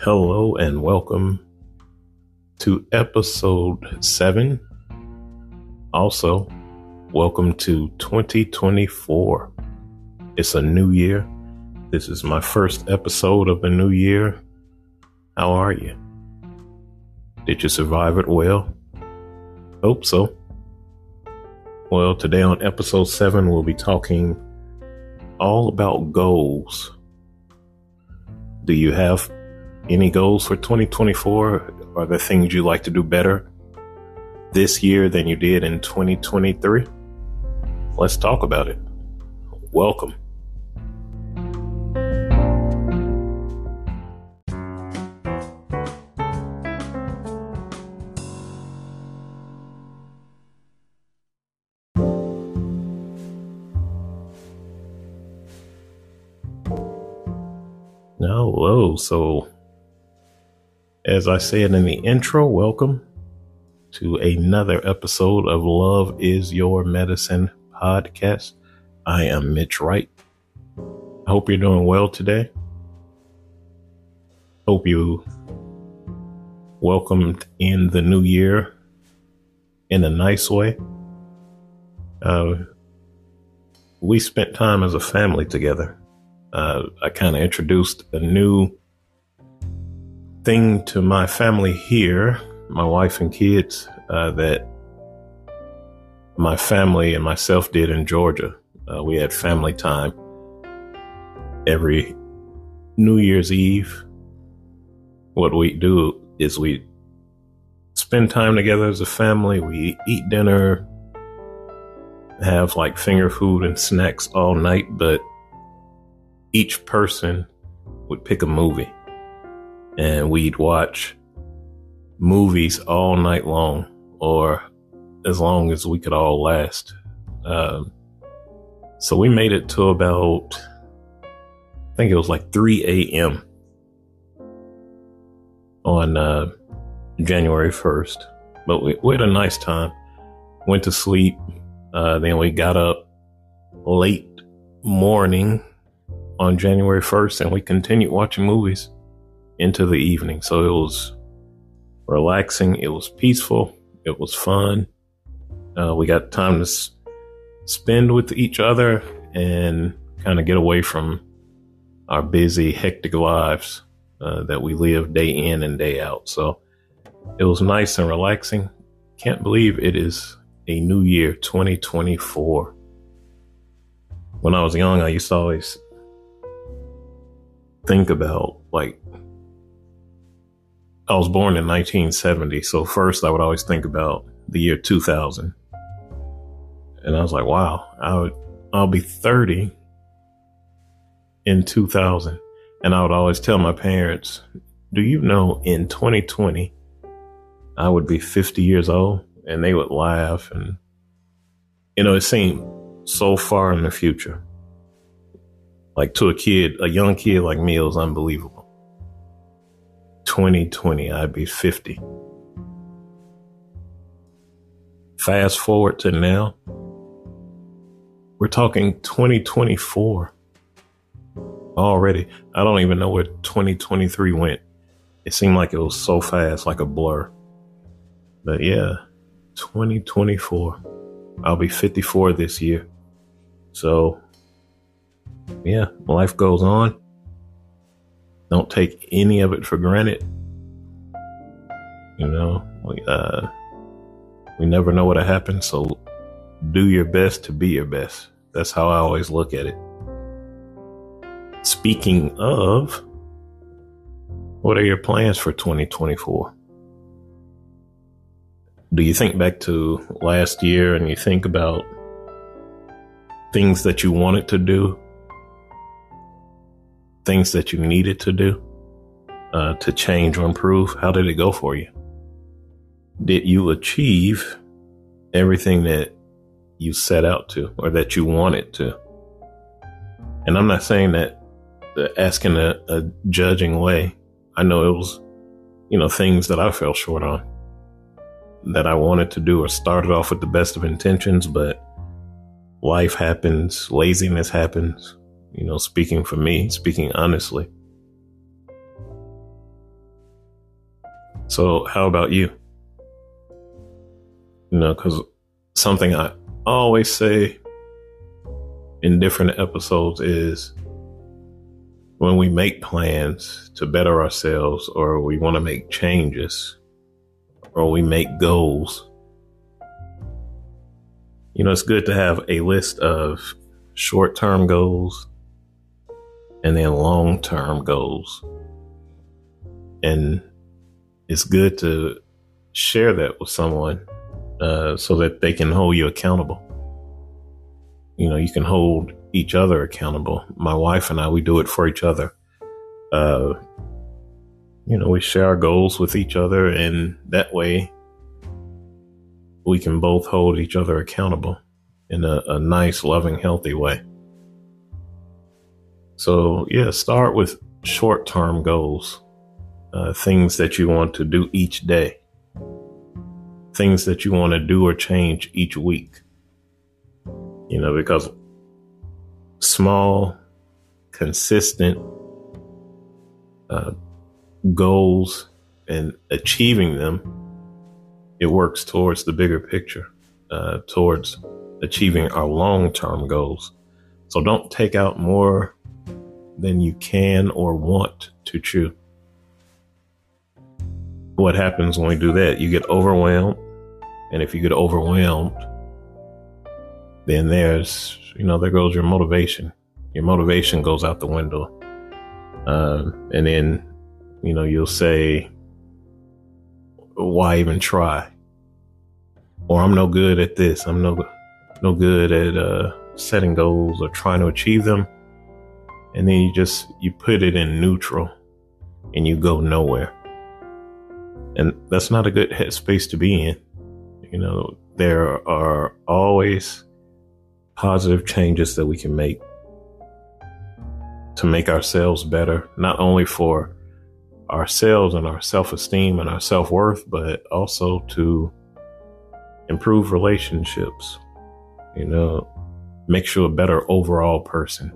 Hello and welcome to episode seven. Also, welcome to 2024. It's a new year. This is my first episode of the new year. How are you? Did you survive it well? Hope so. Well, today on episode seven, we'll be talking all about goals. Do you have any goals for 2024? Are there things you like to do better this year than you did in 2023? Let's talk about it. Welcome. Hello. So, as I said in the intro, welcome to another episode of Love is Your Medicine podcast. I am Mitch Wright. I hope you're doing well today. Hope you welcomed in the new year in a nice way. Uh, we spent time as a family together. Uh, I kind of introduced a new thing to my family here, my wife and kids, uh, that my family and myself did in Georgia. Uh, we had family time every New Year's Eve. What we do is we spend time together as a family. We eat dinner, have like finger food and snacks all night, but each person would pick a movie and we'd watch movies all night long or as long as we could all last. Um, so we made it to about, I think it was like 3 a.m. on uh, January 1st. But we, we, had a nice time. Went to sleep. Uh, then we got up late morning on January 1st and we continued watching movies into the evening. So it was relaxing. It was peaceful. It was fun. Uh, we got time to s- spend with each other and kind of get away from our busy, hectic lives uh, that we live day in and day out. So it was nice and relaxing. Can't believe it is a new year, 2024. When I was young, I used to always think about like I was born in 1970, so first I would always think about the year 2000. And I was like, wow, I would I'll be 30 in 2000. And I would always tell my parents, "Do you know in 2020 I would be 50 years old?" And they would laugh and you know, it seemed so far in the future. Like to a kid, a young kid like me, it was unbelievable. 2020, I'd be 50. Fast forward to now, we're talking 2024 already. I don't even know where 2023 went. It seemed like it was so fast, like a blur. But yeah, 2024. I'll be 54 this year. So, yeah, life goes on. Don't take any of it for granted. You know, we, uh, we never know what'll happen. So do your best to be your best. That's how I always look at it. Speaking of, what are your plans for 2024? Do you think back to last year and you think about things that you wanted to do things that you needed to do uh, to change or improve? How did it go for you? Did you achieve everything that you set out to or that you wanted to? And I'm not saying that uh, asking a, a judging way. I know it was, you know, things that I fell short on that I wanted to do or started off with the best of intentions, but life happens, laziness happens, you know, speaking for me, speaking honestly. So, how about you? You know, because something I always say in different episodes is when we make plans to better ourselves or we want to make changes or we make goals, you know, it's good to have a list of short term goals and then long term goals. And it's good to share that with someone uh, so that they can hold you accountable. You know, you can hold each other accountable. My wife and I, we do it for each other. Uh, you know, we share our goals with each other, and that way we can both hold each other accountable in a, a nice, loving, healthy way. So, yeah, start with short term goals, uh, things that you want to do each day, things that you want to do or change each week. You know, because small, consistent uh, goals and achieving them, it works towards the bigger picture, uh, towards achieving our long term goals. So don't take out more than you can or want to chew. What happens when we do that? You get overwhelmed. And if you get overwhelmed, then there's, you know, there goes your motivation. Your motivation goes out the window. Uh, and then, you know, you'll say, why even try? Or I'm no good at this. I'm no, no good at, uh, setting goals or trying to achieve them and then you just you put it in neutral and you go nowhere. And that's not a good headspace to be in. You know there are always positive changes that we can make to make ourselves better not only for ourselves and our self-esteem and our self-worth but also to improve relationships. You know makes you a better overall person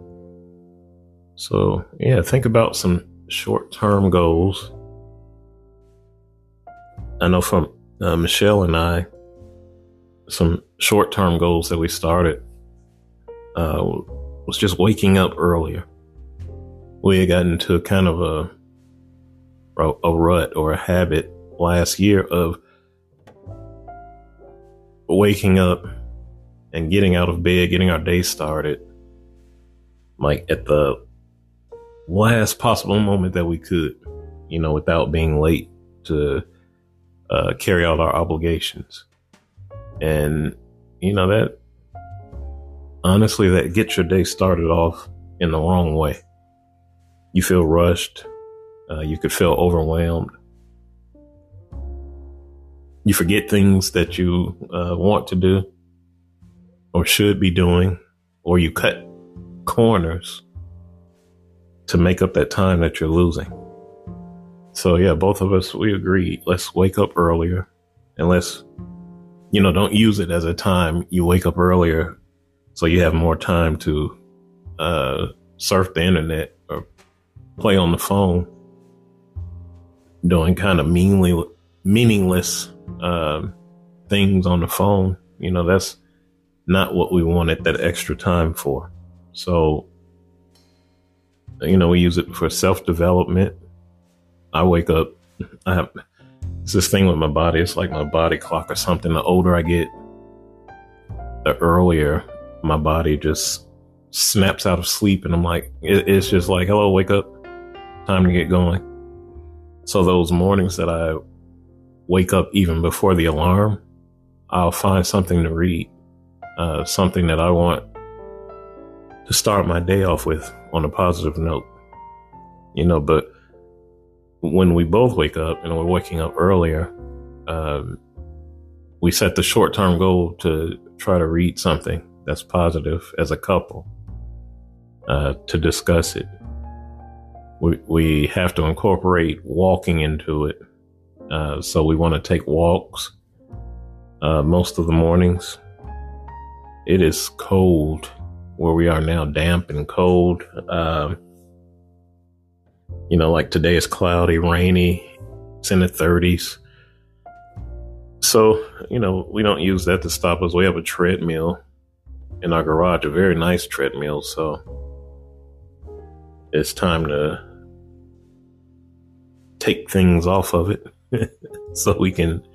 so, yeah, think about some short term goals. I know from uh, Michelle and I, some short term goals that we started uh, was just waking up earlier. We had gotten into kind of a a rut or a habit last year of waking up and getting out of bed, getting our day started, like at the last possible moment that we could, you know, without being late to uh, carry out our obligations. And, you know, that honestly, that gets your day started off in the wrong way. You feel rushed. Uh, you could feel overwhelmed. You forget things that you uh, want to do or should be doing, or you cut corners to make up that time that you're losing. So yeah, both of us, we agreed. Let's wake up earlier and let's, you know, don't use it as a time you wake up earlier so you have more time to, uh, surf the internet or play on the phone doing kind of meanly, meaningless, uh, things on the phone. You know, that's not what we wanted that extra time for. So you know, we use it for self development. I wake up, I have it's this thing with my body. It's like my body clock or something. The older I get, the earlier my body just snaps out of sleep. And I'm like, it, it's just like, hello, wake up. Time to get going. So those mornings that I wake up even before the alarm, I'll find something to read, uh, something that I want to start my day off with on a positive note. You know, but when we both wake up and we're waking up earlier, um, we set the short term goal to try to read something that's positive as a couple uh, to discuss it. We, we have to incorporate walking into it. Uh, so we want to take walks uh, most of the mornings. It is cold where we are now, damp and cold. Um, you know, like today is cloudy, rainy, it's in the 30s. So, you know, we don't use that to stop us. We have a treadmill in our garage, a very nice treadmill. So it's time to take things off of it so we can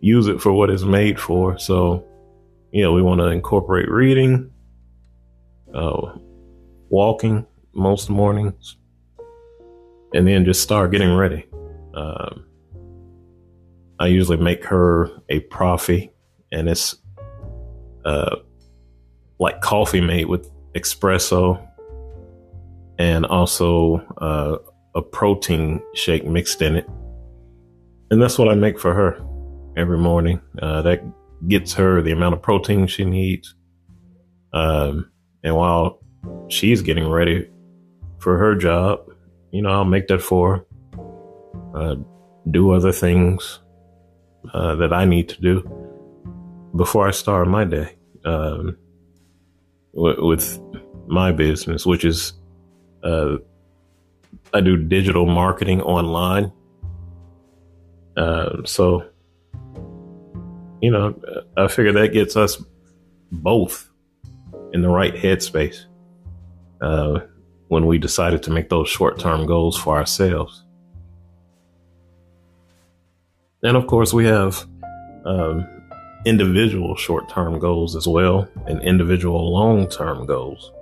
use it for what it's made for. So, you know, we want to incorporate reading, uh, walking most mornings, and then just start getting ready. Um, I usually make her a Proffee, and it's uh, like coffee made with espresso and also uh, a protein shake mixed in it. And that's what I make for her every morning. Uh, that gets her the amount of protein she needs. Um, and while she's getting ready for her job, you know, I'll make that for. Uh, do other things uh, that I need to do before I start my day um, w- with my business, which is uh, I do digital marketing online. Uh, so, you know, I figure that gets us both in the right headspace uh, when we decided to make those short term goals for ourselves. And of course, we have um, individual short term goals as well and individual long term goals.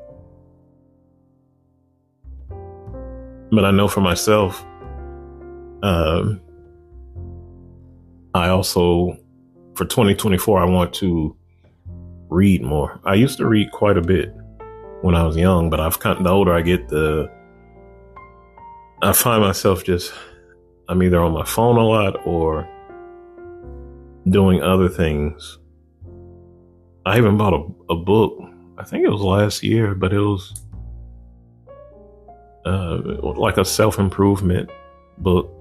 But I know for myself, um, I also, for 2024, I want to read more. I used to read quite a bit when I was young, but I've kind of, the older I get, the I find myself just I'm either on my phone a lot or doing other things. I even bought a, a book. I think it was last year, but it was uh, like a self improvement book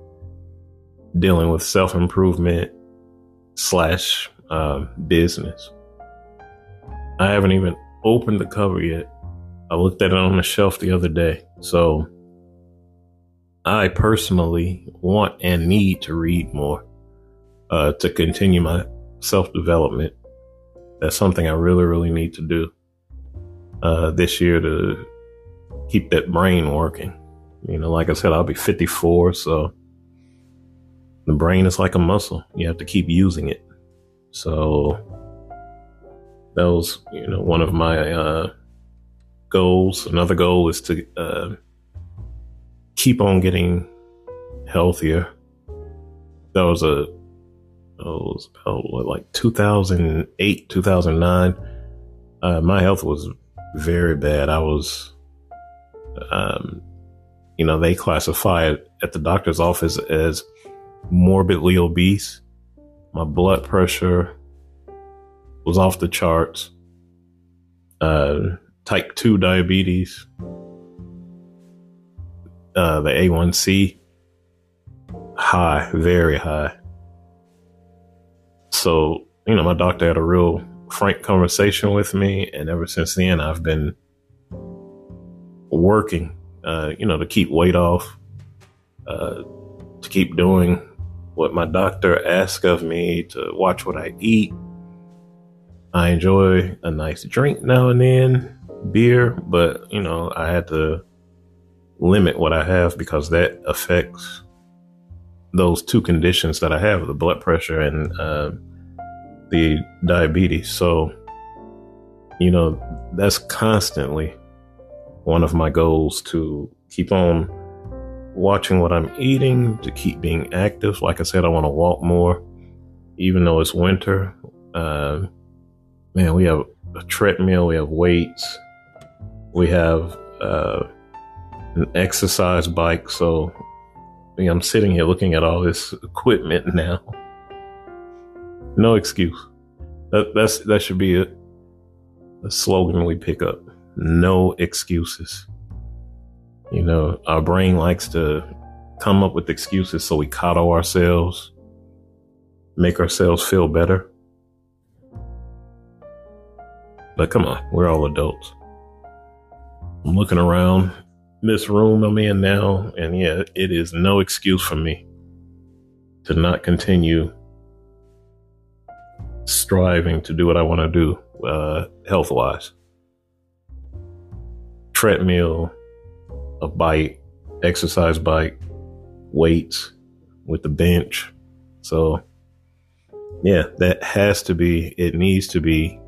dealing with self improvement slash uh, business. I haven't even opened the cover yet. I looked at it on the shelf the other day. So I personally want and need to read more uh, to continue my self development. That's something I really, really need to do uh, this year to keep that brain working. You know, like I said, I'll be 54, so the brain is like a muscle. You have to keep using it. So that was, you know, one of my uh, goals. Another goal is to uh, keep on getting healthier. That was a oh, it was about what, like 2008, 2009. Uh, my health was very bad. I was um, you know, they classify it at the doctor's office as morbidly obese. My blood pressure was off the charts. Uh, type 2 diabetes, uh, the A1C, high, very high. So, you know, my doctor had a real frank conversation with me. And ever since then, I've been working, uh, you know, to keep weight off, uh, to keep doing what my doctor asks of me, to watch what I eat. I enjoy a nice drink now and then, beer, but you know, I had to limit what I have because that affects those two conditions that I have the blood pressure and uh, the diabetes. So, you know, that's constantly one of my goals to keep on watching what I'm eating, to keep being active. Like I said, I want to walk more, even though it's winter. Uh, man, we have a treadmill, we have weights, we have uh, an exercise bike. So I'm sitting here looking at all this equipment now. No excuse. That that's that should be a, a slogan we pick up no excuses. You know, our brain likes to come up with excuses so we coddle ourselves, make ourselves feel better. But come on, we're all adults. I'm looking around this room I'm in now, and yeah, it is no excuse for me. to not continue striving to do what I want to do uh, health wise. Treadmill, a bike, exercise bike, weights with the bench. So, yeah, that has to be, it needs to be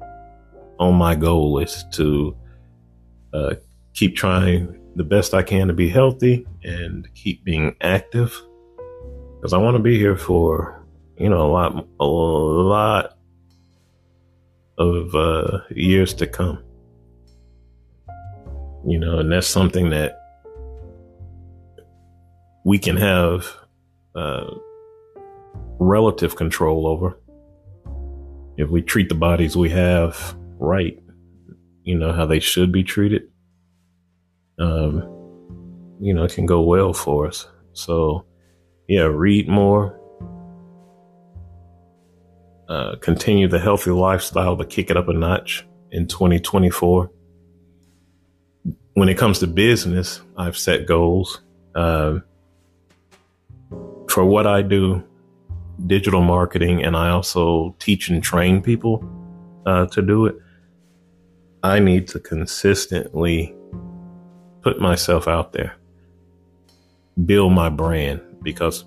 on my goal list to uh, keep trying the best I can to be healthy and keep being active because I want to be here for, you know, a lot, a lot of uh, years to come. You know, and that's something that we can have uh, relative control over if we treat the bodies we have right. You know how they should be treated. Um, you know, it can go well for us. So, yeah, read more, uh, continue the healthy lifestyle, but kick it up a notch in 2024. When it comes to business, I've set goals. Um, for what I do, digital marketing, and I also teach and train people uh, to do it. I need to consistently put myself out there, build my brand because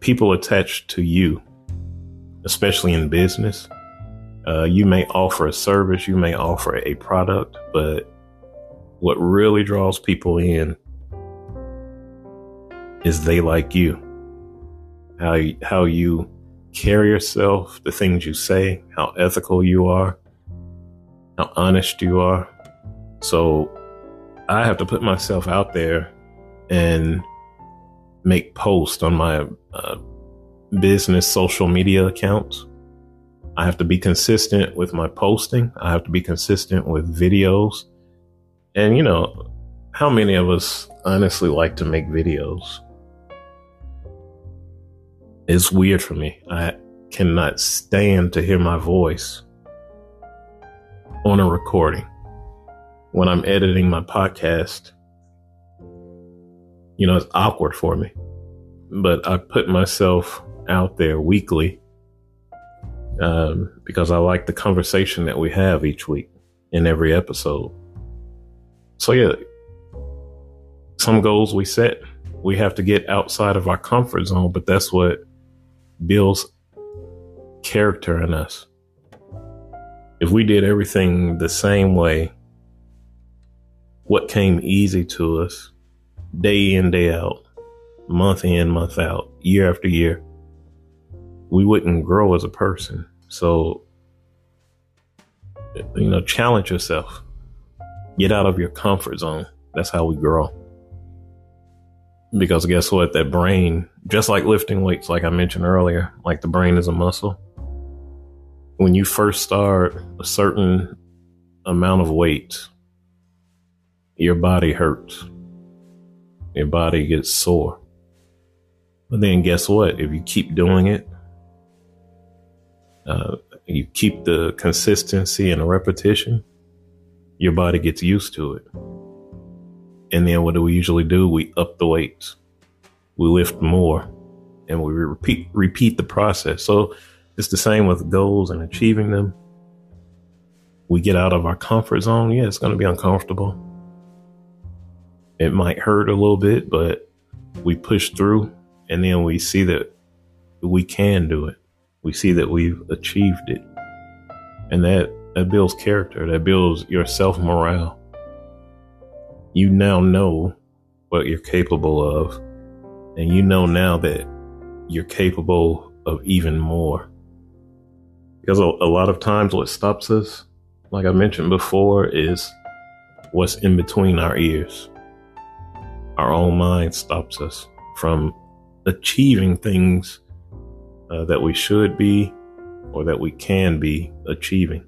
people attached to you especially in business. Uh, you may offer a service, you may offer a product, but what really draws people in is they like you. How how you carry yourself, the things you say, how ethical you are, how honest you are. So I have to put myself out there and make posts on my uh, business social media accounts. I have to be consistent with my posting. I have to be consistent with videos. And you know, how many of us honestly like to make videos? It's weird for me. I cannot stand to hear my voice on a recording. When I'm editing my podcast, you know, it's awkward for me. But I put myself out there weekly um, because I like the conversation that we have each week in every episode. So, yeah, some goals we set, we have to get outside of our comfort zone, but that's what builds character in us. If we did everything the same way, what came easy to us day in, day out, month in, month out, year after year, we wouldn't grow as a person. So, you know, challenge yourself. Get out of your comfort zone. That's how we grow. Because guess what? That brain, just like lifting weights, like I mentioned earlier, like the brain is a muscle. When you first start a certain amount of weight, your body hurts. Your body gets sore. But then guess what? If you keep doing it uh, you keep the consistency and the repetition, your body gets used to it. And then what do we usually do? We up the weights. We lift more and we repeat repeat the process. So it's the same with goals and achieving them. We get out of our comfort zone. Yeah, it's going to be uncomfortable. It might hurt a little bit, but we push through and then we see that we can do it we see that we've achieved it. And that, that builds character, that builds your self morale. You now know what you're capable of, and you know now that you're capable of even more. Because a, a lot of times, what stops us, like I mentioned before, is what's in between our ears. Our own mind stops us from achieving things uh, that we should be or that we can be achieving.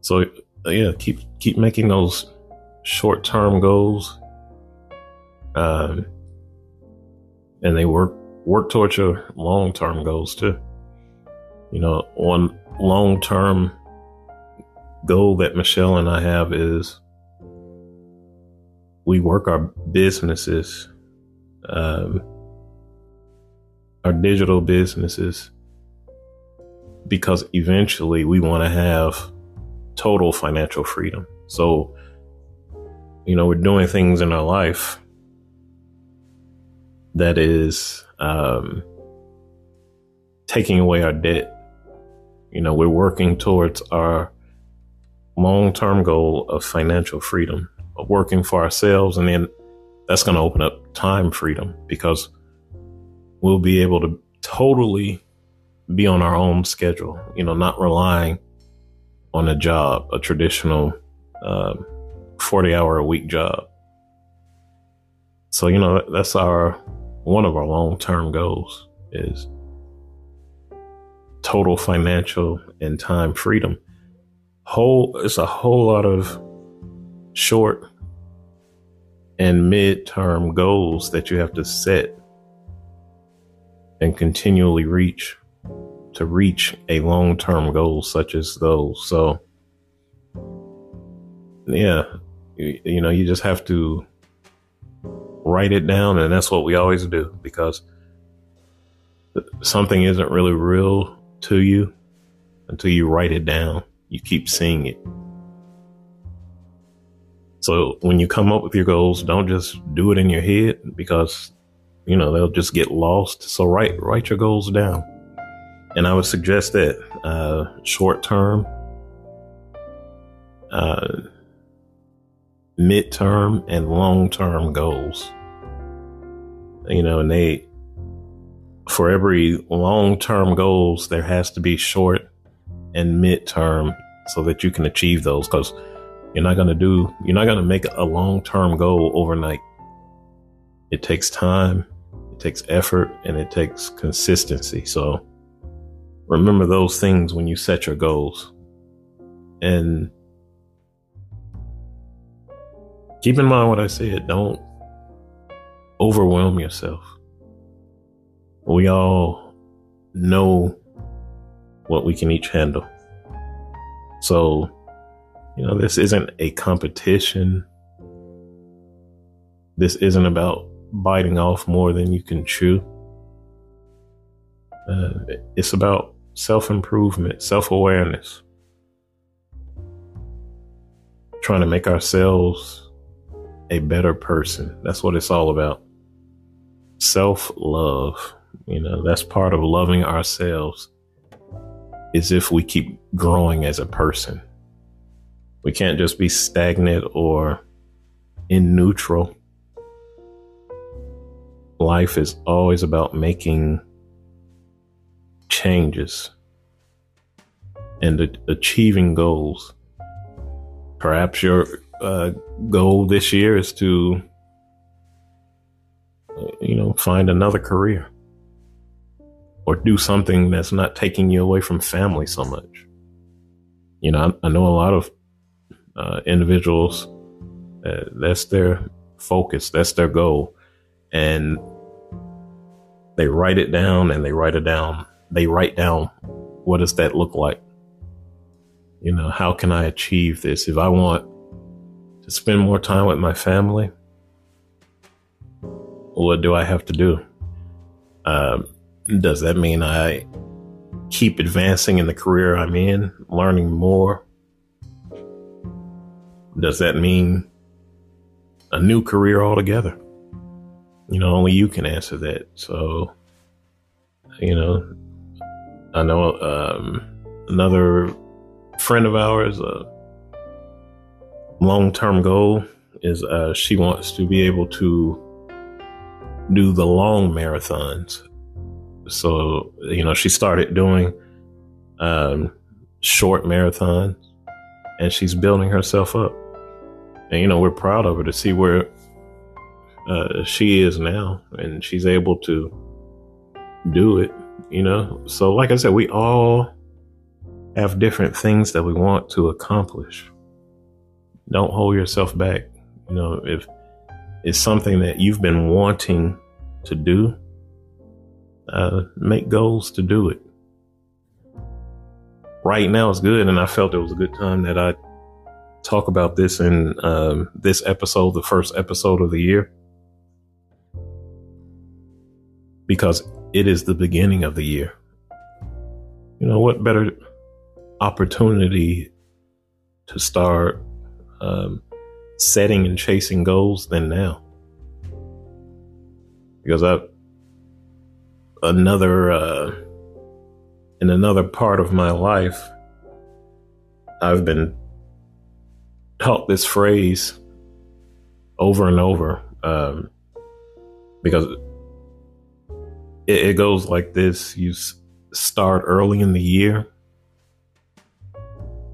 So uh, yeah, keep keep making those short term goals, um, and they work work towards your long term goals too. You know, one long term goal that Michelle and I have is we work our businesses, um, our digital businesses, because eventually we want to have total financial freedom. So, you know, we're doing things in our life that is um, taking away our debt. You know, we're working towards our long term goal of financial freedom, of working for ourselves. And then that's going to open up time freedom because we'll be able to totally be on our own schedule, you know, not relying on a job, a traditional um, 40 hour a week job. So, you know, that's our one of our long term goals is total financial and time freedom. Whole it's a whole lot of short and mid term goals that you have to set and continually reach to reach a long term goal such as those. So, yeah, you, you, know, you just have to write it down, and that's what we always do because something isn't really real to you until you write it down. You keep seeing it. So when you come up with your goals, don't just do it in your head because you know they'll just get lost. So write write your goals down. And I would suggest that uh, short term, uh, mid term, and long term goals. You know, and they, for every long term goals, there has to be short and mid term so that you can achieve those because you're not going to do, you're not going to make a long term goal overnight. It takes time, it takes effort, and it takes consistency. So, remember those things when you set your goals. And keep in mind what I said. Don't overwhelm yourself. We all know what we can each handle. So, you know, this isn't a competition. This isn't about biting off more than you can chew. Uh, it's about self improvement, self awareness, trying to make ourselves a better person. That's what it's all about. Self love, you know, that's part of loving ourselves, is if we keep growing as a person. We can't just be stagnant or in neutral. Life is always about making changes and achieving goals. Perhaps your uh, goal this year is to, you know, find another career or do something that's not taking you away from family so much. You know, I, I know a lot of uh, individuals, uh, that's their focus, that's their goal. And they write it down and they write it down they write down what does that look like? You know, how can I achieve this? If I want to spend more time with my family, what do I have to do? Um, does that mean I keep advancing in the career I'm in, learning more? Does that mean a new career altogether? You know, only you can answer that. So, you know, I know um, another friend of ours, a long term goal is uh, she wants to be able to do the long marathons. So, you know, she started doing um, short marathons and she's building herself up. And, you know, we're proud of her to see where uh, she is now and she's able to do it you know? So, like I said, we all have different things that we want to accomplish. Don't hold yourself back. You know, if it's something that you've been wanting to do, uh, make goals to do it. Right now is good, and I felt it was a good time that I talk about this in um, this episode, the first episode of the year, because it is the beginning of the year. You know, what better opportunity to start um, setting and chasing goals than now? Because I, another, uh, in another part of my life, I've been taught this phrase over and over um, because it, it goes like this you start early in the year,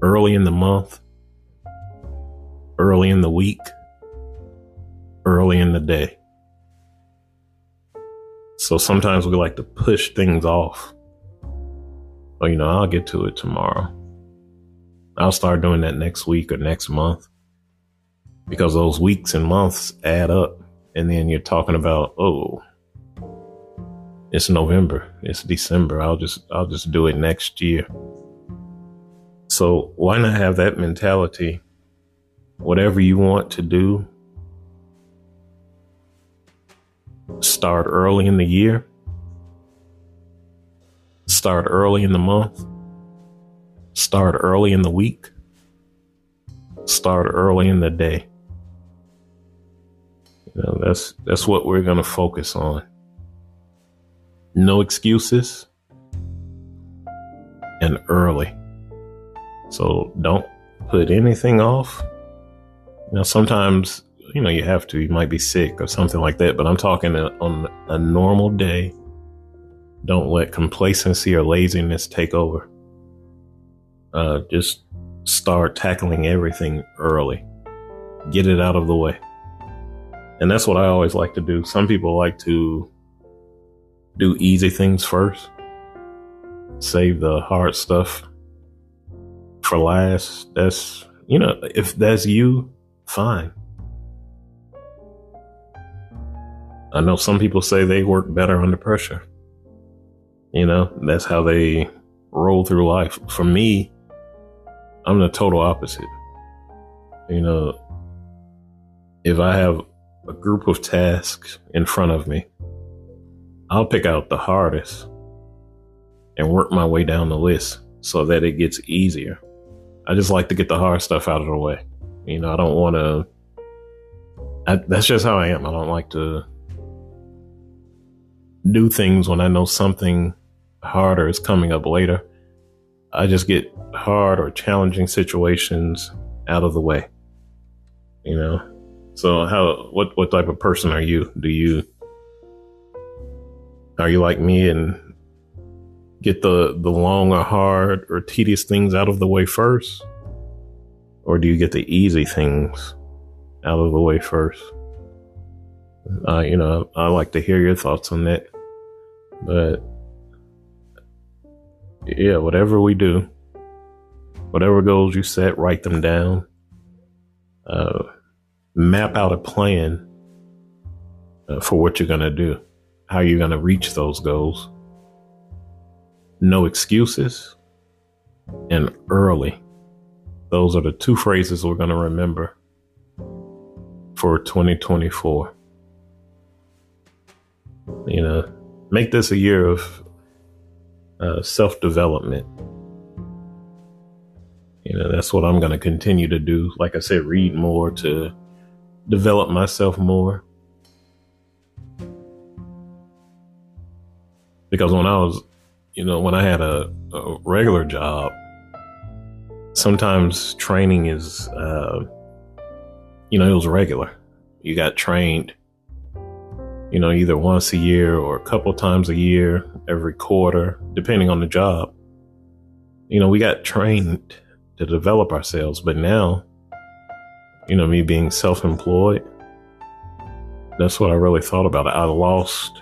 early in the month, early in the week, early in the day. So sometimes we like to push things off. Well, you know, I'll get to it tomorrow. I'll start doing that next week or next month because those weeks and months add up. And then you're talking about, oh, it's November, it's December. I'll just, I'll just do it next year. So why not have that mentality? Whatever you want to do, start early in the year, start early in the month, Start early in the week. Start early in the day. You know, that's that's what we're going to focus on. No excuses and early. So don't put anything off. Know, sometimes, you know, you have to, you might be sick or something like that, but I'm talking on a normal day. Don't let complacency or laziness take over uh, just start tackling everything early, get it out of the way. And that's what I always like to do. Some people like to do easy things first, save the hard stuff for last. That's, you know, if that's you, fine. I know some people say they work better under pressure. You know, that's how they roll through life. For me, I'm the total opposite. You know, if I have a group of tasks in front of me, I'll pick out the hardest and work my way down the list so that it gets easier. I just like to get the hard stuff out of the way. You know, I don't want to. That's just how I am. I don't like to do things when I know something harder is coming up later. I just get hard or challenging situations out of the way. You know? So how what what type of person are you? Do you are you like me and get the the long or hard or tedious things out of the way first? Or do you get the easy things out of the way first? Uh, you know, I like to hear your thoughts on that. But yeah, whatever we do, whatever goals you set, write them down. Uh, map out a plan uh, for what you're going to do, how you're going to reach those goals. No excuses and early. Those are the two phrases we're going to remember for 2024. You know, make this a year of uh, self development. You know, that's what I'm going to continue to do. Like I said, read more to develop myself more. Because when I was, you know, when I had a, a regular job, sometimes training is, uh, you know, it was regular. You got trained you know, either once a year or a couple times a year, every quarter, depending on the job. You know, we got trained to develop ourselves, but now, you know, me being self employed, that's what I really thought about. I lost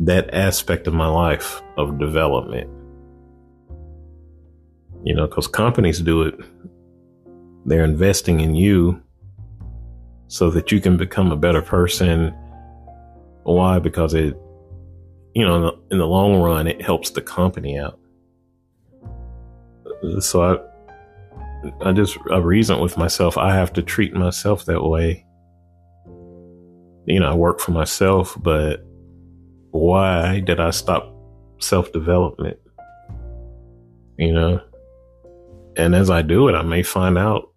that aspect of my life of development. You know, because companies do it, they're investing in you so that you can become a better person. Why? Because it, you know, in the, in the long run, it helps the company out. So I, I just I reason with myself. I have to treat myself that way. You know, I work for myself, but why did I stop self development? You know, and as I do it, I may find out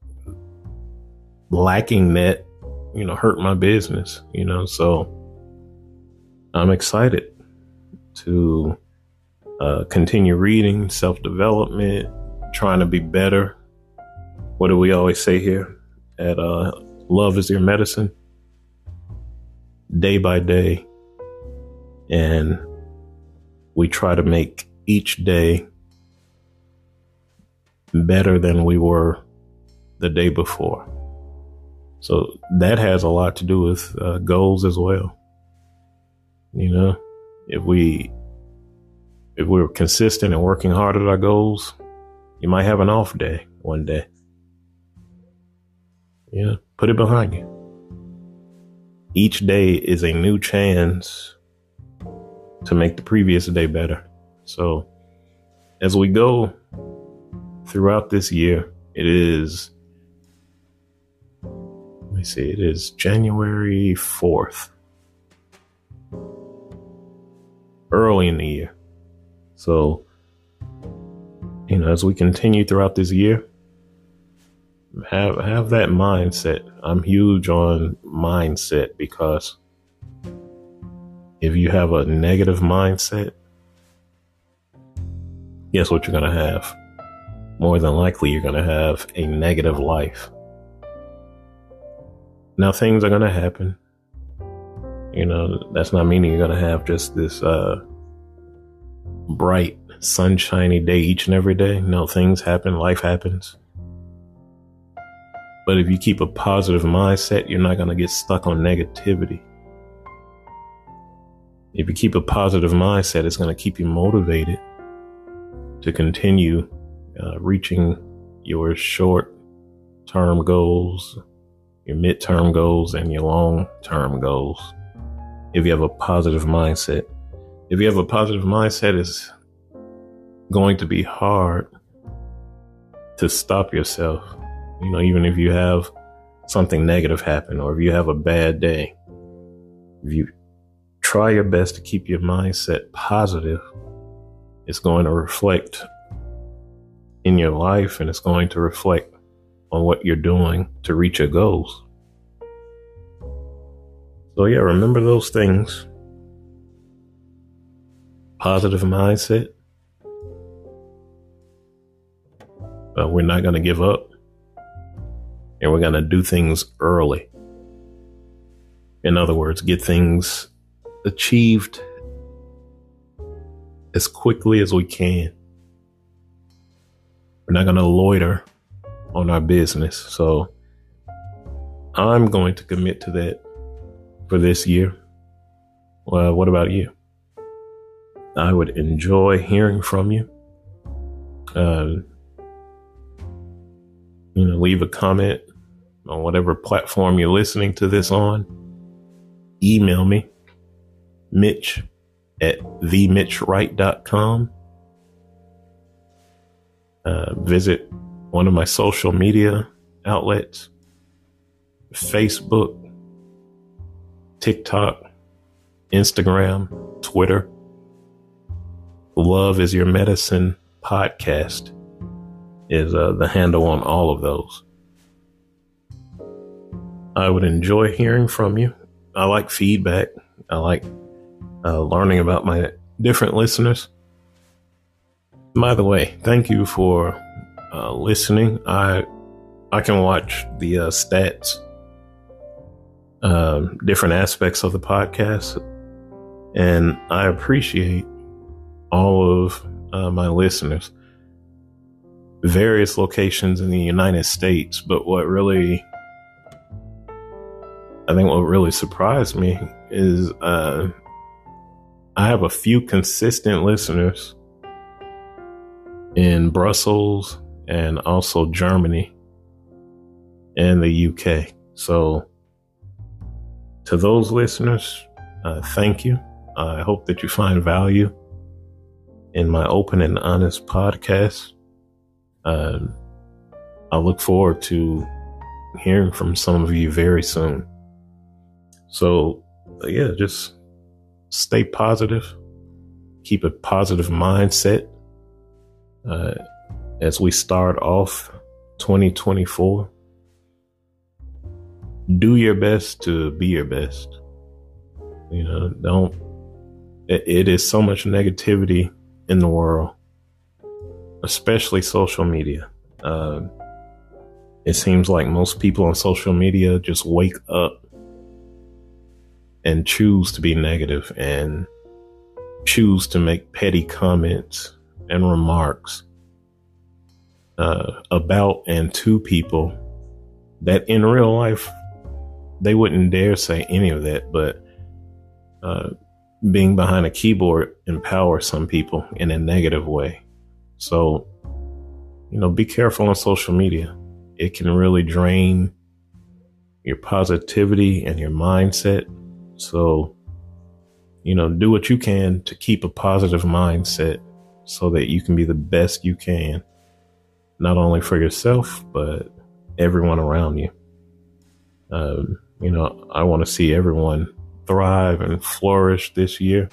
lacking that, you know, hurt my business. You know, so I'm excited to uh, continue reading, self development, trying to be better. What do we always say here at uh, Love is Your Medicine? Day by day. And we try to make each day better than we were the day before. So that has a lot to do with uh, goals as well. You know, if we if we're consistent and working hard at our goals, you might have an off day one day. Yeah, put it behind you. Each day is a new chance to make the previous day better. So, as we go throughout this year, it is, let me see, it is January 4th, early in the year. So, you know, as we continue throughout this year, have have that mindset. I'm huge on mindset because if you have a negative mindset, guess what you're gonna have? More than likely, you're gonna have a negative life. Now, things are gonna happen. You know, that's not meaning you're gonna have just this uh, bright, sunshiny day each and every day. No, things happen, life happens. But if you keep a positive mindset, you're not going to get stuck on negativity. If you keep a positive mindset, it's going to keep you motivated to continue uh, reaching your short term goals, your midterm goals, and your long term goals. If you have a positive mindset, if you have a positive mindset, it's going to be hard to stop yourself. You know, even if you have something negative happen or if you have a bad day, if you try your best to keep your mindset positive, it's going to reflect in your life and it's going to reflect on what you're doing to reach your goals. So, yeah, remember those things positive mindset. But we're not going to give up. And we're going to do things early. In other words, get things achieved as quickly as we can. We're not going to loiter on our business. So I'm going to commit to that for this year. Well, what about you? I would enjoy hearing from you. Uh, you know, leave a comment on whatever platform you're listening to this on. Email me, Mitch at themitchwright.com. Uh, visit one of my social media outlets Facebook, TikTok, Instagram, Twitter. Love is Your Medicine podcast is uh, the handle on all of those. I would enjoy hearing from you. I like feedback. I like uh, learning about my different listeners. By the way, thank you for uh, listening. I I can watch the uh, stats, um, different aspects of the podcast, and I appreciate all of uh, my listeners, various locations in the United States. But what really, I think, what really surprised me is uh, I have a few consistent listeners in Brussels and also Germany and the UK. So, to those listeners, uh, thank you. I hope that you find value in my open and honest podcast. Uh, I look forward to hearing from some of you very soon. So, yeah, just stay positive, keep a positive mindset as we start off 2024. Do your best to be your best. You know, don't, it, it is so much negativity in the world, especially social media. Uh, it seems like most people on social media just wake up and choose to be negative and choose to make petty comments and remarks uh, about and to people that in real life they wouldn't dare say any of that, but uh, being behind a keyboard empowers some people in a negative way. So, you know, be careful on social media. It can really drain your positivity and your mindset. So, you know, do what you can to keep a positive mindset so that you can be the best you can, not only for yourself, but everyone around you. Um, you know, I want to see everyone thrive and flourish this year.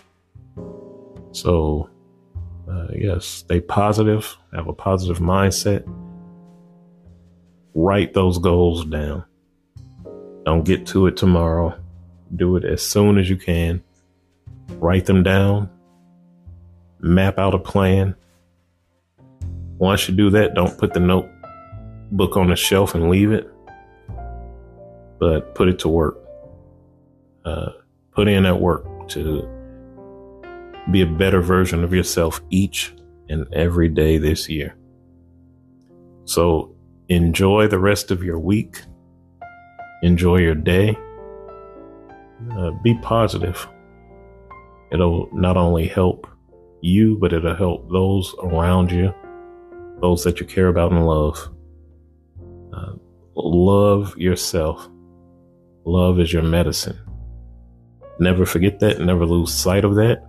So, uh, yes, stay positive, have a positive mindset, write those goals down. Don't get to it tomorrow. Do it as soon as you can. Write them down map out a plan. Once you do that, don't put the notebook on the shelf and leave it, but put it to work. Uh, put in that work to be a better version of yourself each and every day this year. So enjoy the rest of your week. Enjoy your day. Uh, be positive. It'll not only help you, but it'll help those around you, those that you care about and love. Uh, love yourself. Love is your medicine. Never forget that. Never lose sight of that.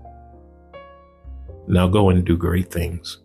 Now go and do great things.